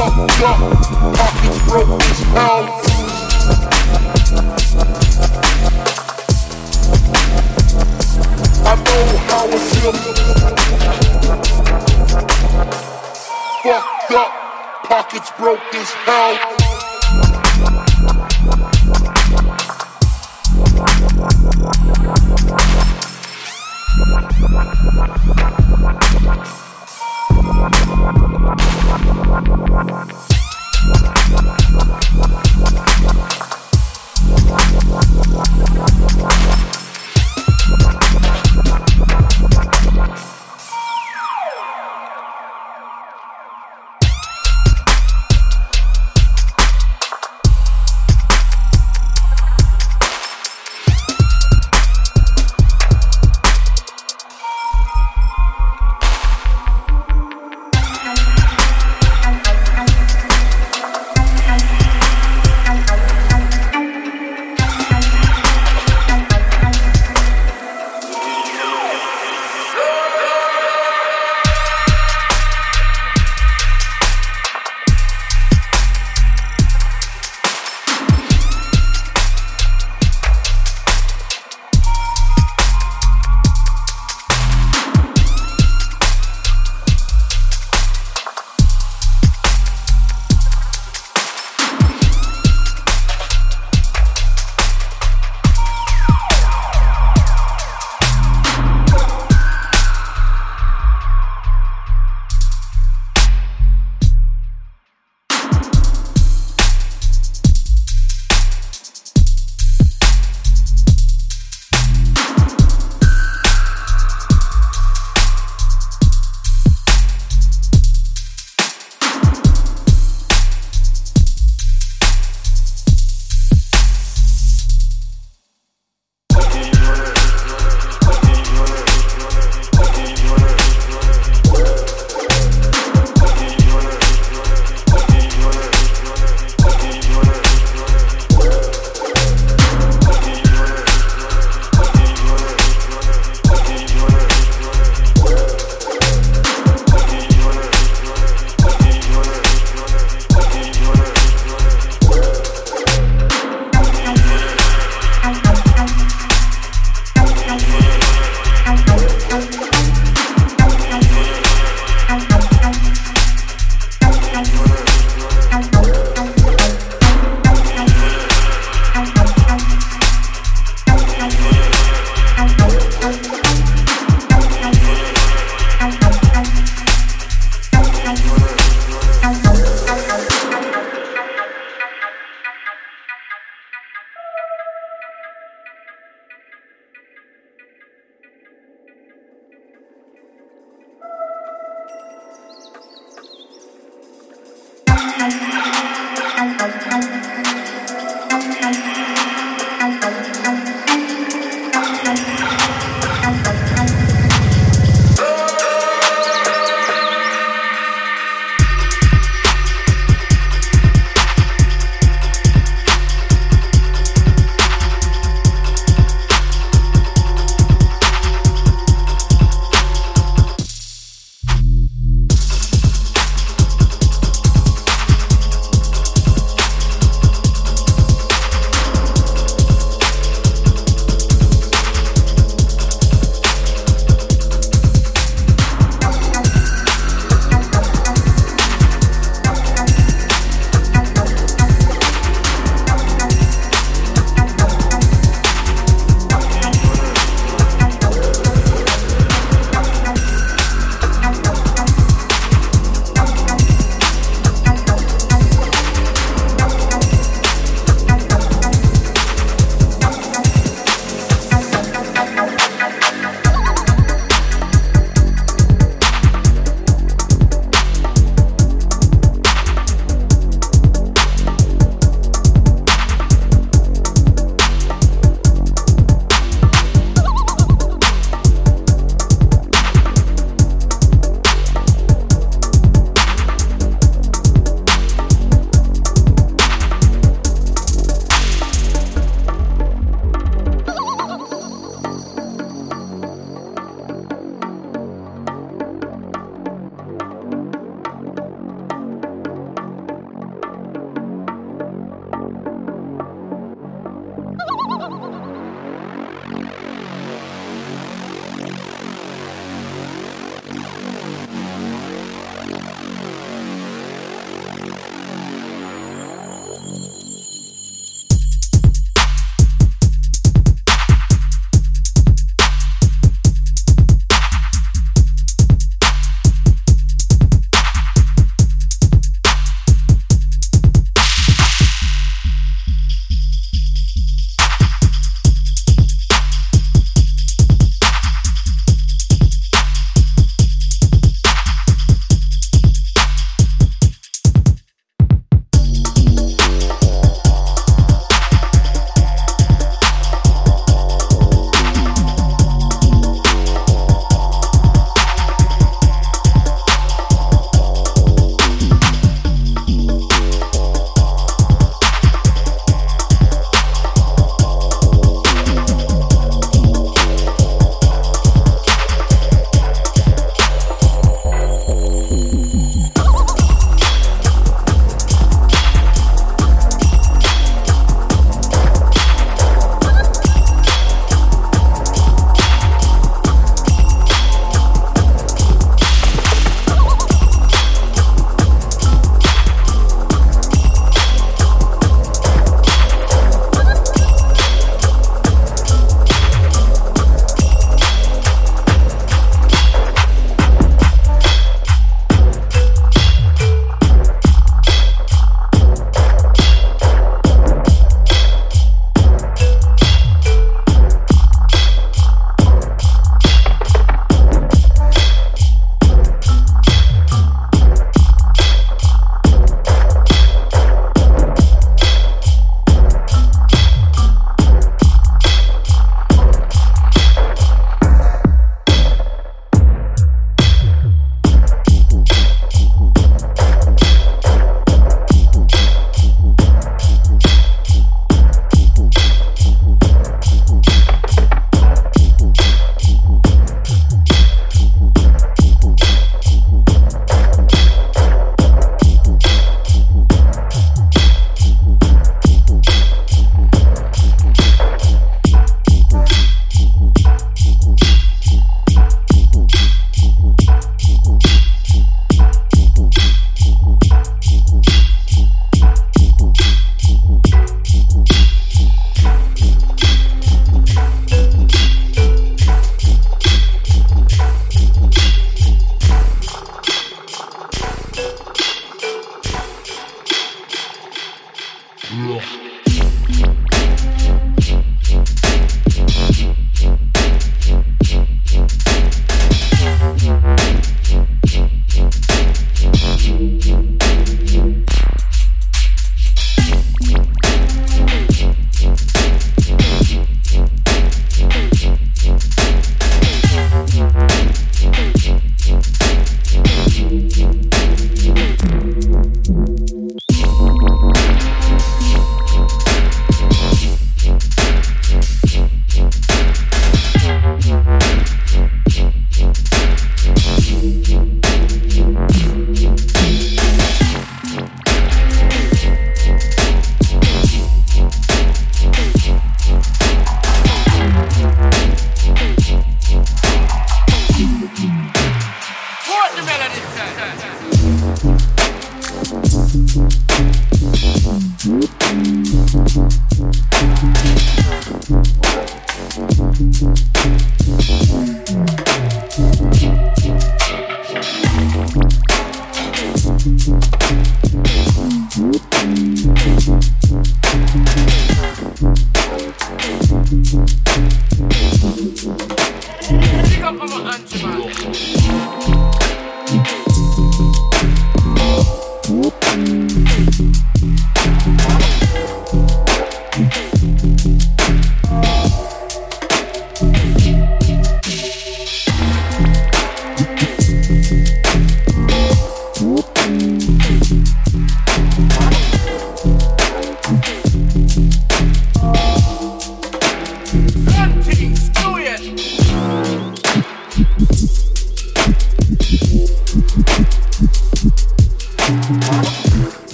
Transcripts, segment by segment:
fucked up, pockets broke as hell. I know how it feels. Fucked up, pockets broke as hell. Bye-bye.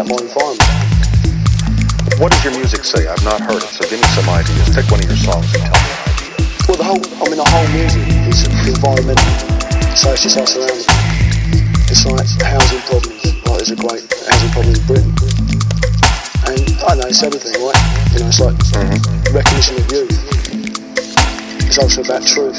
about me, or tell them about my environment. What does your music say? I've not heard it, so give me some ideas. Pick one of your songs and tell me an idea. Well, the whole, I mean, the whole music is environmental. So it's just us around. It's like housing problems. Like there's a great housing problem in Britain. And I know it's everything, right? You know, it's like mm-hmm. recognition of youth. It's also about truth.